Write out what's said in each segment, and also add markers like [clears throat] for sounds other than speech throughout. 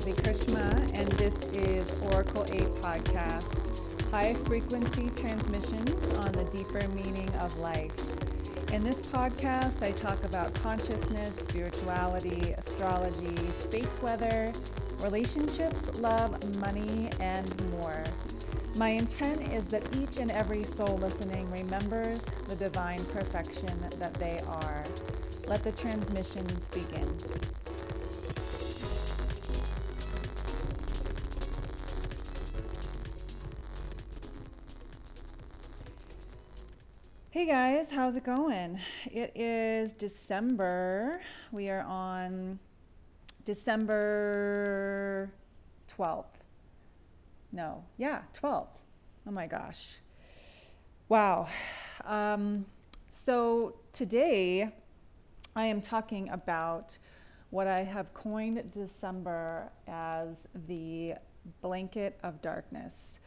Shelby Krishma, and this is Oracle 8 Podcast High Frequency Transmissions on the Deeper Meaning of Life. In this podcast, I talk about consciousness, spirituality, astrology, space weather, relationships, love, money, and more. My intent is that each and every soul listening remembers the divine perfection that they are. Let the transmissions begin. Hey guys, how's it going? It is December. We are on December 12th. No, yeah, 12th. Oh my gosh. Wow. Um, so today I am talking about what I have coined December as the blanket of darkness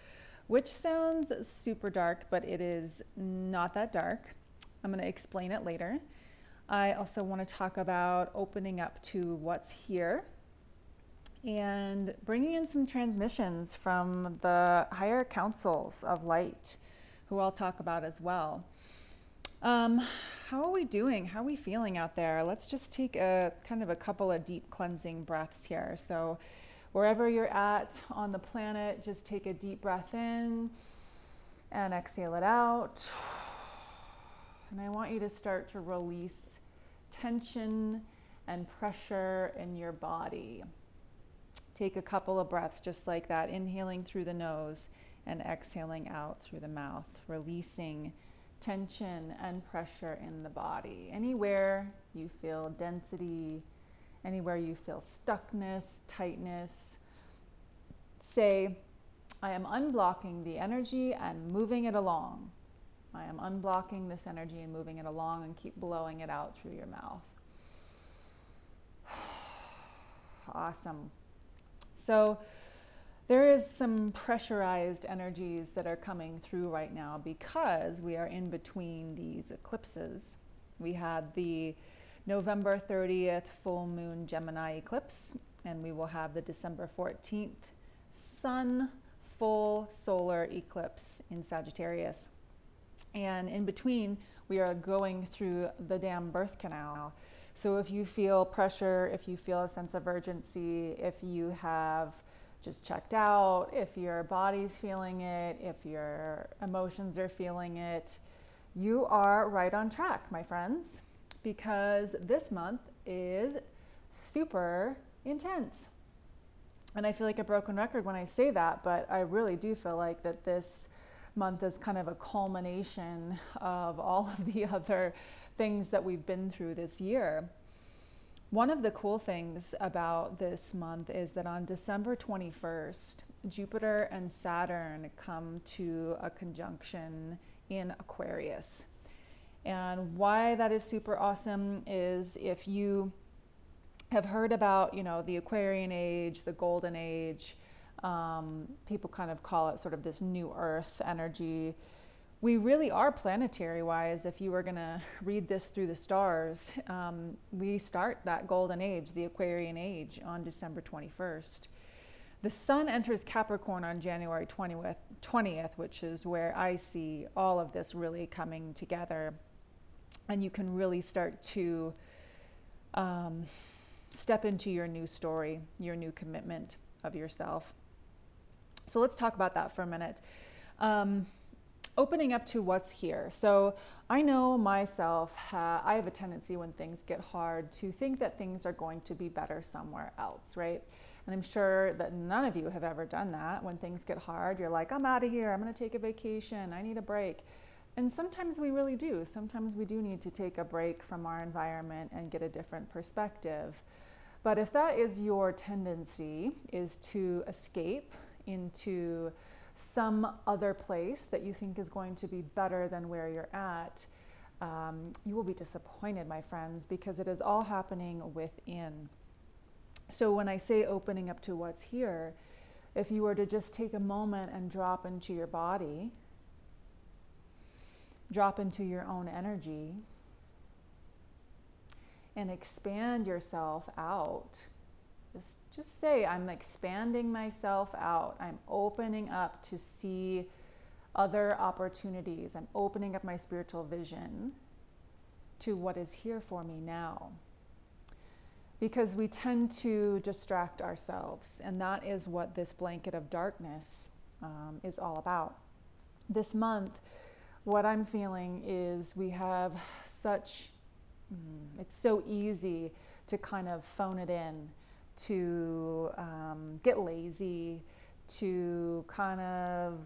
which sounds super dark, but it is not that dark. I'm going to explain it later. I also want to talk about opening up to what's here and bringing in some transmissions from the higher councils of light, who I'll talk about as well. Um, how are we doing? How are we feeling out there? Let's just take a kind of a couple of deep cleansing breaths here. So, Wherever you're at on the planet, just take a deep breath in and exhale it out. And I want you to start to release tension and pressure in your body. Take a couple of breaths just like that, inhaling through the nose and exhaling out through the mouth, releasing tension and pressure in the body. Anywhere you feel density, anywhere you feel stuckness, tightness, say, I am unblocking the energy and moving it along. I am unblocking this energy and moving it along and keep blowing it out through your mouth. [sighs] awesome. So, there is some pressurized energies that are coming through right now because we are in between these eclipses. We had the November 30th full moon Gemini eclipse, and we will have the December 14th sun full solar eclipse in Sagittarius. And in between, we are going through the damn birth canal. So if you feel pressure, if you feel a sense of urgency, if you have just checked out, if your body's feeling it, if your emotions are feeling it, you are right on track, my friends because this month is super intense. And I feel like a broken record when I say that, but I really do feel like that this month is kind of a culmination of all of the [laughs] other things that we've been through this year. One of the cool things about this month is that on December 21st, Jupiter and Saturn come to a conjunction in Aquarius. And why that is super awesome is if you have heard about, you know, the Aquarian age, the Golden Age, um, people kind of call it sort of this new Earth energy. We really are planetary wise. If you were going [laughs] to read this through the stars, um, we start that Golden Age, the Aquarian Age, on December 21st. The sun enters Capricorn on January 20th, 20th, which is where I see all of this really coming together and you can really start to um, step into your new story, your new commitment of yourself. So let's talk about that for a minute. Um, opening up to what's here. So I know myself, uh, I have a tendency when things get hard to think that things are going to be better somewhere else, right? And I'm sure that none of you have ever done that. When things get hard, you're like, I'm out of here, I'm gonna take a vacation, I need a break. And sometimes we really do. Sometimes we do need to take a break from our environment and get a different perspective. But if that is your tendency, is to escape into some other place that you think is going to be better than where you're at, um, you will be disappointed, my friends, because it is all happening within. So when I say opening up to what's here, if you were to just take a moment and drop into your body, drop into your own energy and expand yourself out. Just just say, I'm expanding myself out. I'm opening up to see other opportunities. I'm opening up my spiritual vision to what is here for me now. Because we tend to distract ourselves, and that is what this blanket of darkness um, is all about. This month, what I'm feeling is we have such, mm, it's so easy to kind of phone it in, to um, get lazy, to kind of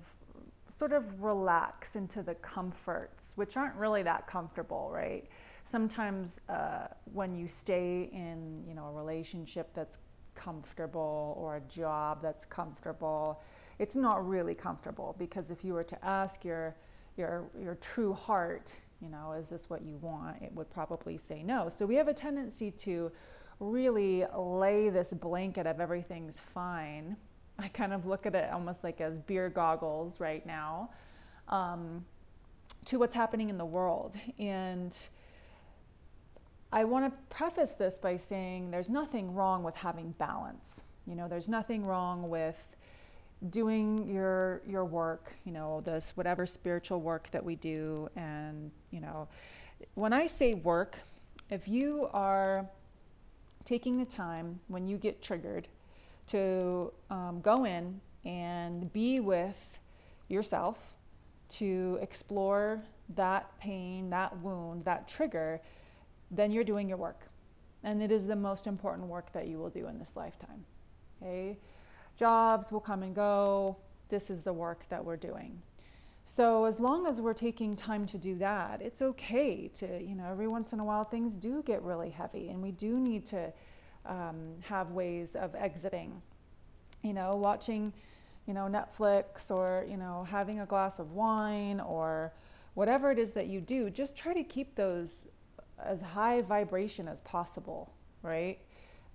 sort of relax into the comforts, which aren't really that comfortable, right? Sometimes uh, when you stay in, you know, a relationship that's comfortable or a job that's comfortable, it's not really comfortable because if you were to ask your your your true heart, you know, is this what you want? It would probably say no. So we have a tendency to really lay this blanket of everything's fine. [laughs] I kind of look at it almost like as beer goggles right now um, to what's happening in the world. And I want to preface this by saying there's nothing wrong with having balance. You know, there's nothing wrong with doing your your work, you know, this whatever spiritual work that we do and, you know, when I say work, if you are taking the time when you get triggered to um, go in and be with yourself to explore that pain, that wound, that trigger, then you're doing your work. And it is the most important work that you will do in this lifetime. Okay? Jobs will come and go. This is the work that we're doing. So as long as we're taking time to do that, it's okay to, you know, every once in a while things do get really heavy and we do need to um, have ways of exiting. You know, watching, you know, Netflix or, you know, having a glass of wine or whatever it is that you do, just try to keep those as high vibration as possible, right?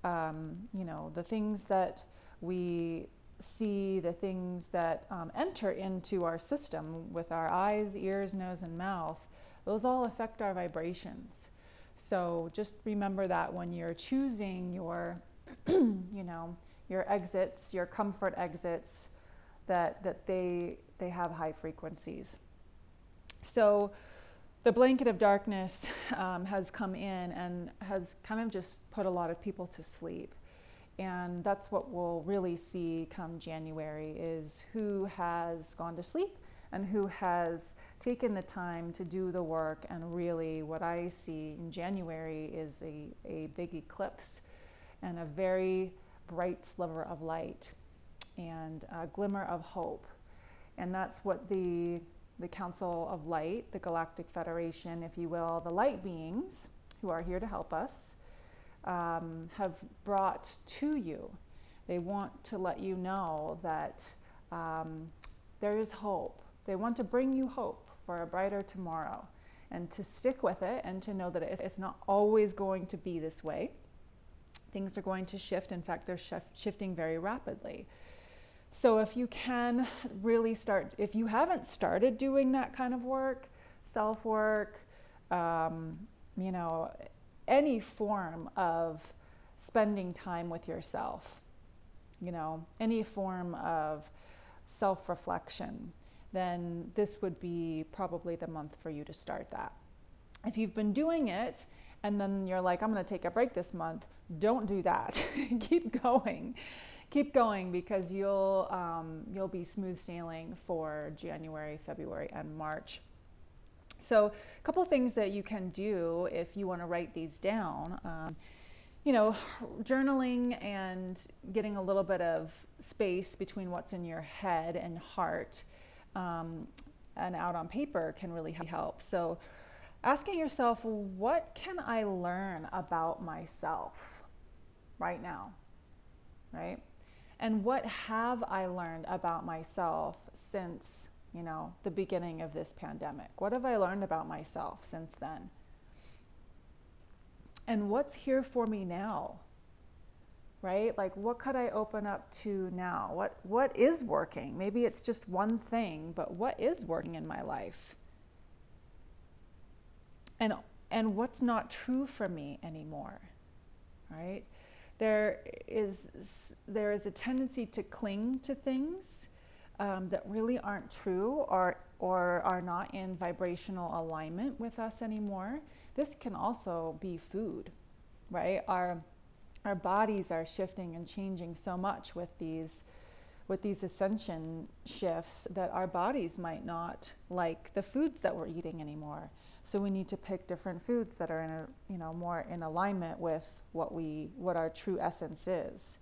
Um, you know, the things that we see, the things that um, enter into our system with our eyes, ears, nose, and mouth, those all affect our vibrations. So just remember that when you're choosing your, [clears throat] you know, your exits, your comfort exits, that, that they, they have high frequencies. So the blanket of darkness [laughs] um, has come in and has kind of just put a lot of people to sleep and that's what we'll really see come January is who has gone to sleep and who has taken the time to do the work. And really what I see in January is a, a big eclipse and a very bright sliver of light and a glimmer of hope. And that's what the the Council of Light, the Galactic Federation, if you will, the light beings who are here to help us, um, have brought to you. They want to let you know that um, there is hope. They want to bring you hope for a brighter tomorrow and to stick with it and to know that it's not always going to be this way. Things are going to shift. In fact, they're shif- shifting very rapidly. So, if you can really start, if you haven't started doing that kind of work, self work, um, you know, any form of spending time with yourself, you know, any form of self reflection, then this would be probably the month for you to start that. If you've been doing it and then you're like, I'm going to take a break this month, don't do that. [laughs] Keep going. Keep going because you'll um, you'll be smooth sailing for January, February, and March. So, a couple things that you can do if you want to write these down. Um, you know, journaling and getting a little bit of space between what's in your head and heart um, and out on paper can really help. So, asking yourself, what can I learn about myself right now? Right? And what have I learned about myself since you know, the beginning of this pandemic? What have I learned about myself since then? And what's here for me now? Right? Like what could I open up to now? What what is working? Maybe it's just one thing, but what is working in my life? And and what's not true for me anymore? Right? there is there is a tendency to cling to things um, that really aren't true or or are not in vibrational alignment with us anymore. This can also be food, right? Our our bodies are shifting and changing so much with these with these ascension shifts that our bodies might not like the foods that we're eating anymore. So we need to pick different foods that are in a, you know more in alignment with what we what our true essence is.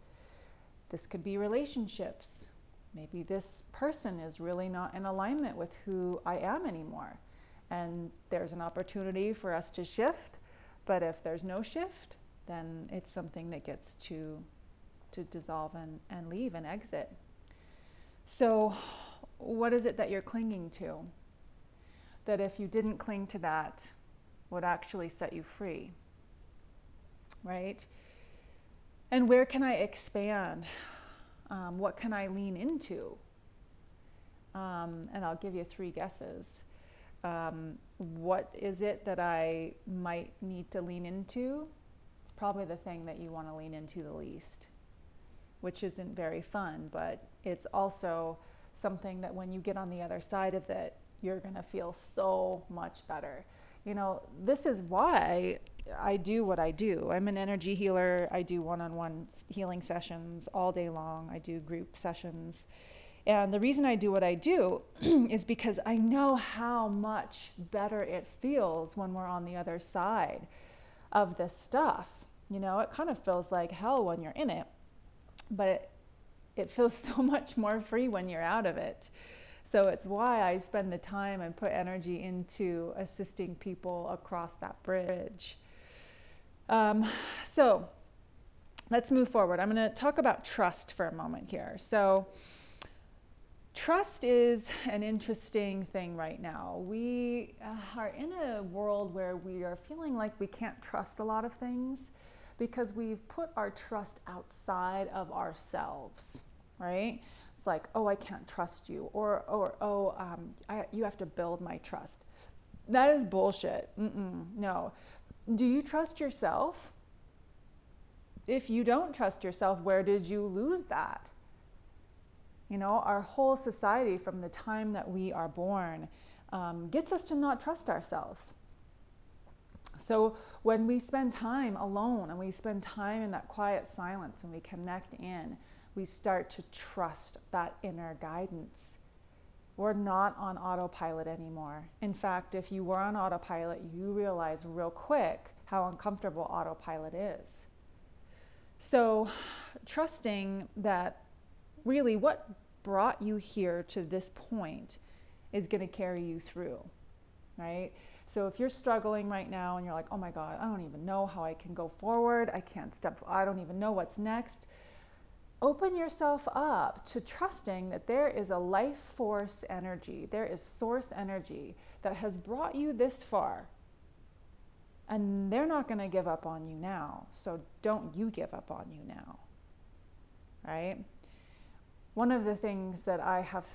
This could be relationships. Maybe this person is really not in alignment with who I am anymore. And there's an opportunity for us to shift, but if there's no shift, then it's something that gets to to dissolve and, and leave and exit. So what is it that you're clinging to? That if you didn't cling to that, would actually set you free right? And where can I expand? Um, what can I lean into? Um, and I'll give you three guesses. Um, what is it that I might need to lean into? It's probably the thing that you want to lean into the least, which isn't very fun, but it's also something that when you get on the other side of it, you're going to feel so much better. You know, this is why I do what I do. I'm an energy healer. I do one on one healing sessions all day long, I do group sessions. And the reason I do what I do [clears throat] is because I know how much better it feels when we're on the other side of this stuff. You know, it kind of feels like hell when you're in it, but it, it feels [laughs] so much more free when you're out of it. So it's why I spend the time and put energy into assisting people across that bridge. Um, [sighs] so let's move forward. I'm going to talk about trust for a moment here. So, trust is an interesting thing right now. We uh, are in a world where we are feeling like we can't trust a lot of things because we've put our trust outside of ourselves, right? It's like, oh, I can't trust you, or, or oh, um, I, you have to build my trust. That is bullshit. Mm-mm, no. Do you trust yourself? If you don't trust yourself, where did you lose that? You know, our whole society from the time that we are born um, gets us to not trust ourselves. So when we spend time alone and we spend time in that quiet silence and we connect in, we start to trust that inner guidance. We're not on autopilot anymore. In fact, if you were on autopilot, you realize real quick how uncomfortable autopilot is. So, trusting that really what brought you here to this point is going to carry you through, right? So if you're struggling right now and you're like, oh my God, I don't even know how I can go forward, I can't step, I don't even know what's next, open yourself up to trusting that there is a life force energy, there is source energy that has brought you this far. And they're not going to give up on you now. So don't you give up on you now. Right? One of the things that I have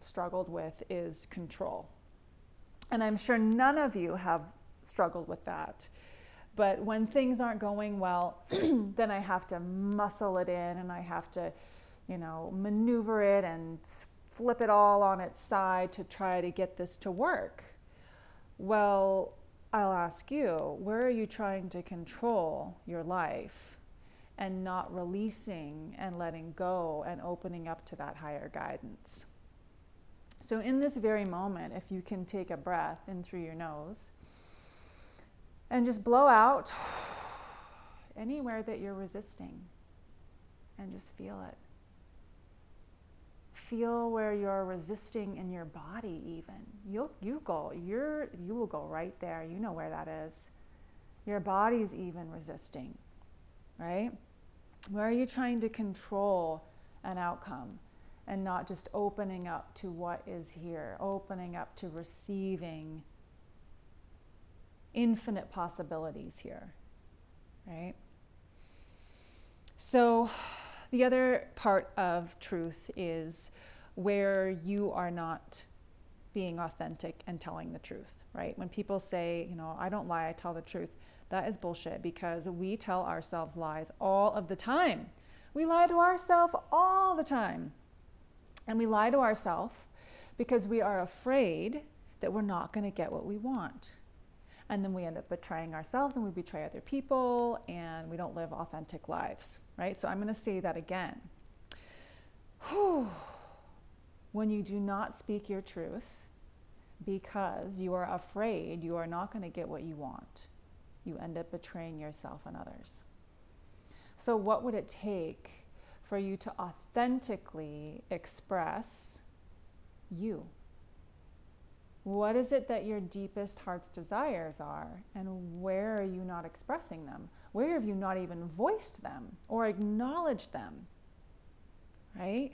struggled with is control. And I'm sure none of you have struggled with that. But when things aren't going well, [clears throat] then I have to muscle it in and I have to, you know, maneuver it and flip it all on its side to try to get this to work. Well, I'll ask you, where are you trying to control your life and not releasing and letting go and opening up to that higher guidance? So, in this very moment, if you can take a breath in through your nose and just blow out [sighs] anywhere that you're resisting and just feel it. Feel where you're resisting in your body even. You'll you go, you're you will go right there. You know where that is. Your body's even resisting. Right? Where are you trying to control an outcome and not just opening up to what is here, opening up to receiving infinite possibilities here, right? So, the other part of truth is where you are not being authentic and telling the truth, right? When people say, you know, I don't lie, I tell the truth, That is bullshit because we tell ourselves lies all of the time. We lie to ourselves all the time. And we lie to ourselves because we are afraid that we're not going to get what we want. And then we end up betraying ourselves and we betray other people and we don't live authentic lives, right? So I'm going to say that again. Whew. When you do not speak your truth because you are afraid you are not going to get what you want, you end up betraying yourself and others. So, what would it take for you to authentically express you? What is it that your deepest heart's desires are, and where are you not expressing them? Where have you not even voiced them or acknowledged them? Right?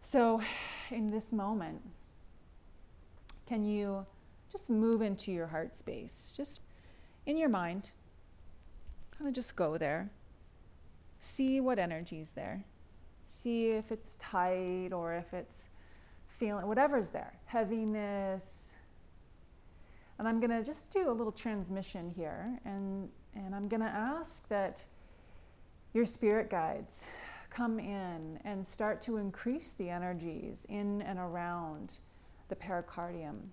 So, [sighs] in this moment, can you just move into your heart space? Just in your mind, kind of just go there. See what energy is there. See if it's tight or if it's feeling, whatever's there, heaviness. And I'm going to just do a little transmission here, and, and I'm going to ask that your spirit guides come in and start to increase the energies in and around the pericardium.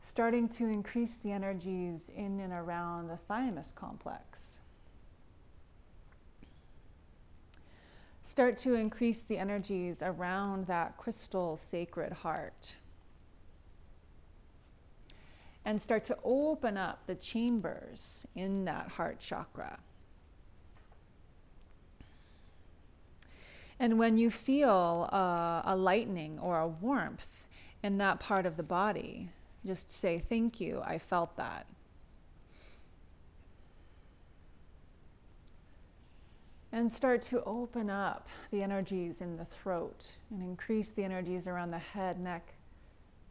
Starting to increase the energies in and around the thymus complex. Start to increase the energies around that crystal sacred heart. And start to open up the chambers in that heart chakra. And when you feel uh, a lightening or a warmth in that part of the body, just say, Thank you, I felt that. And start to open up the energies in the throat and increase the energies around the head, neck,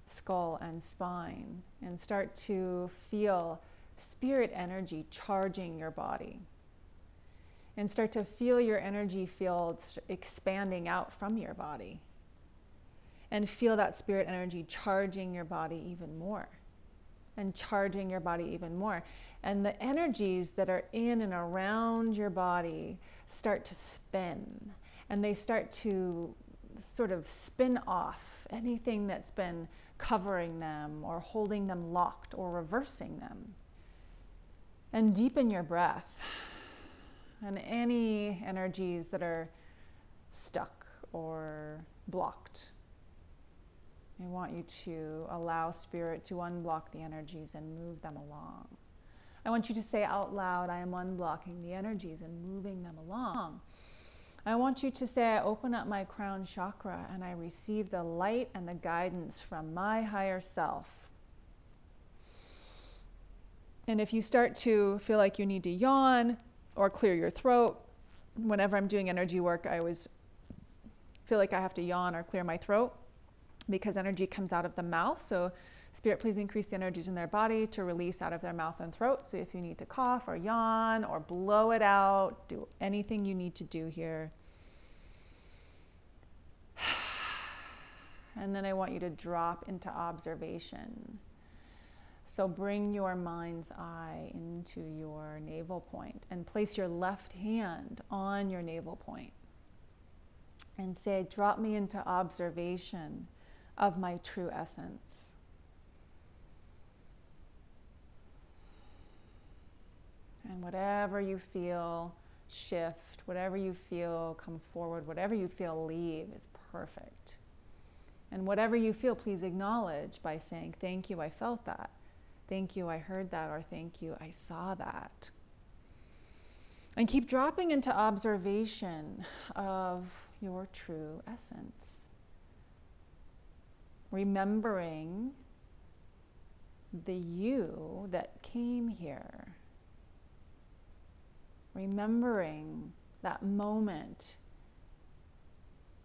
skull, and spine. And start to feel spirit energy charging your body. And start to feel your energy fields expanding out from your body. And feel that spirit energy charging your body even more. And charging your body even more. And the energies that are in and around your body start to spin and they start to sort of spin off anything that's been covering them or holding them locked or reversing them. And deepen your breath and any energies that are stuck or blocked. I want you to allow Spirit to unblock the energies and move them along. I want you to say out loud, I am unblocking the energies and moving them along. I want you to say, I open up my crown chakra and I receive the light and the guidance from my higher self. And if you start to feel like you need to yawn or clear your throat, whenever I'm doing energy work, I always feel like I have to yawn or clear my throat because energy comes out of the mouth. So Spirit, please increase the energies in their body to release out of their mouth and throat. So if you need to cough or yawn or blow it out, do anything you need to do here. [sighs] And then I want you to drop into observation. So bring your mind's eye into your navel point and place your left hand on your navel point and say, Drop me into observation of my true essence. And whatever you feel, shift. Whatever you feel, come forward. Whatever you feel, leave is perfect. And whatever you feel, please acknowledge by saying, Thank you, I felt that. Thank you, I heard that. Or thank you, I saw that. And keep dropping into observation of your true essence. Remembering the you that came here remembering that moment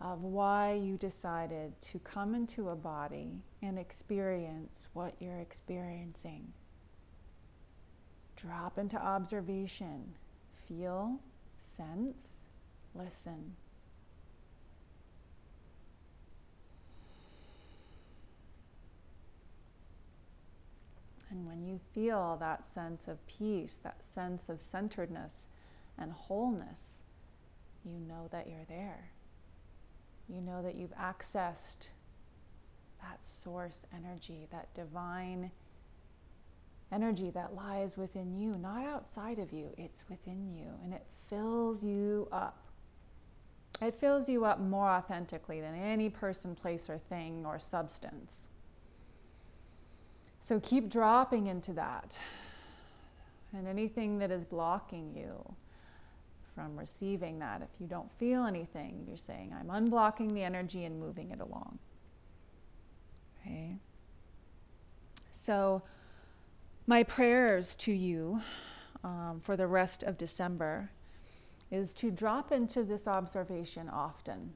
of why you decided to come into a body and experience what you're experiencing. Drop into observation, feel, sense, listen. And when you feel that sense of peace, that sense of centeredness and wholeness, you know that you're there. You know that you've accessed that source energy, that divine energy that lies within you, not outside of you, it's within you, and it fills you up. It fills you up more authentically than any person, place, or thing or substance. So keep dropping into that. And anything that is blocking you from receiving that, if you don't feel anything, you're saying, I'm unblocking the energy and moving it along. Okay? So, my prayers to you um, for the rest of December is to drop into this observation often,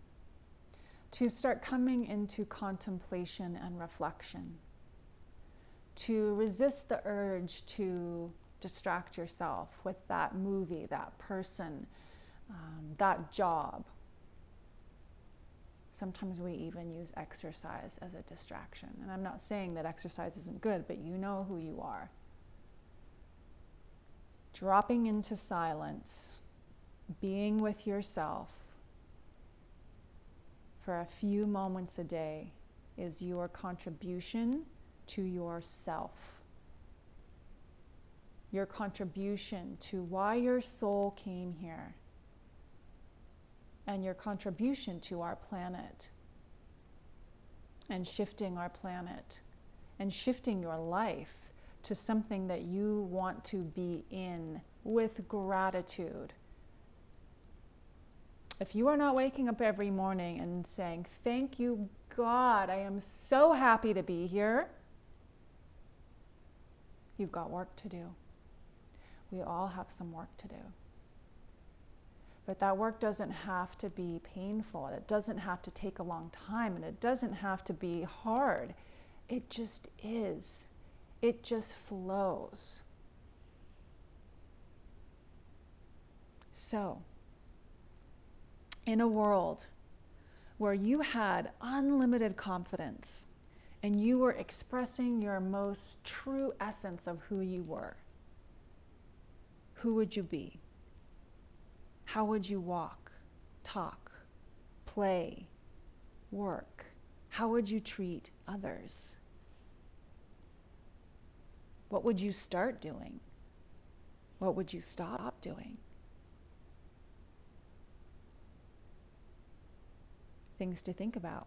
to start coming into contemplation and reflection, to resist the urge to distract yourself with that movie, that person, um, that job. Sometimes we even use exercise as a distraction. And I'm not saying that exercise isn't good, but you know who you are. Dropping into silence, being with yourself for a few moments a day is your contribution to yourself. Your contribution to why your soul came here and your contribution to our planet and shifting our planet and shifting your life to something that you want to be in with gratitude if you are not waking up every morning and saying, Thank you, God, I am so happy to be here, you've got work to do. We all have some work to do. But that work doesn't have to be painful. It doesn't have to take a long time and it doesn't have to be hard. It just is. It just flows. So, in a world where you had unlimited confidence and you were expressing your most true essence of who you were, who would you be? How would you walk, talk, play, work? How would you treat others? What would you start doing? What would you stop doing? things to think about.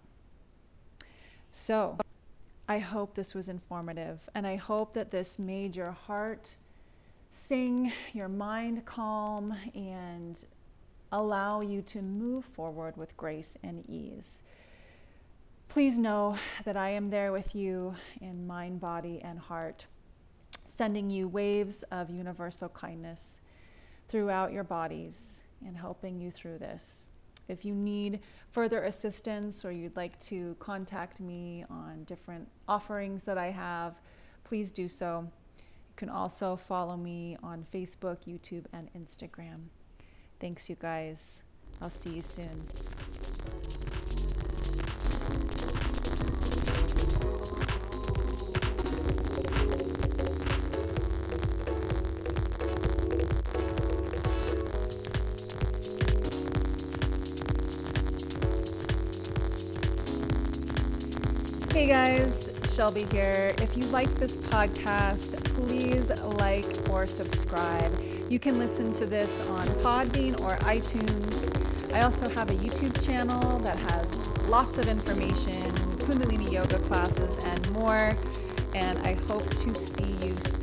So, I hope this was informative, and I hope that this made your heart sing, your mind calm, and allow you to move forward with grace and ease. Please know that I am there with you in mind, body, and heart, sending you waves of universal kindness throughout your bodies and helping you through this. If you need further assistance or you'd like to contact me on different offerings that I have, please do so. Can also follow me on Facebook, YouTube, and Instagram. Thanks, you guys. I'll see you soon. Hey guys, Shelby here. If you liked this podcast, please like or subscribe. You can listen to this on Podbean or iTunes. I also have a YouTube channel that has lots of information, Kundalini yoga classes, and more. And I hope to see you soon.